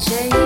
change.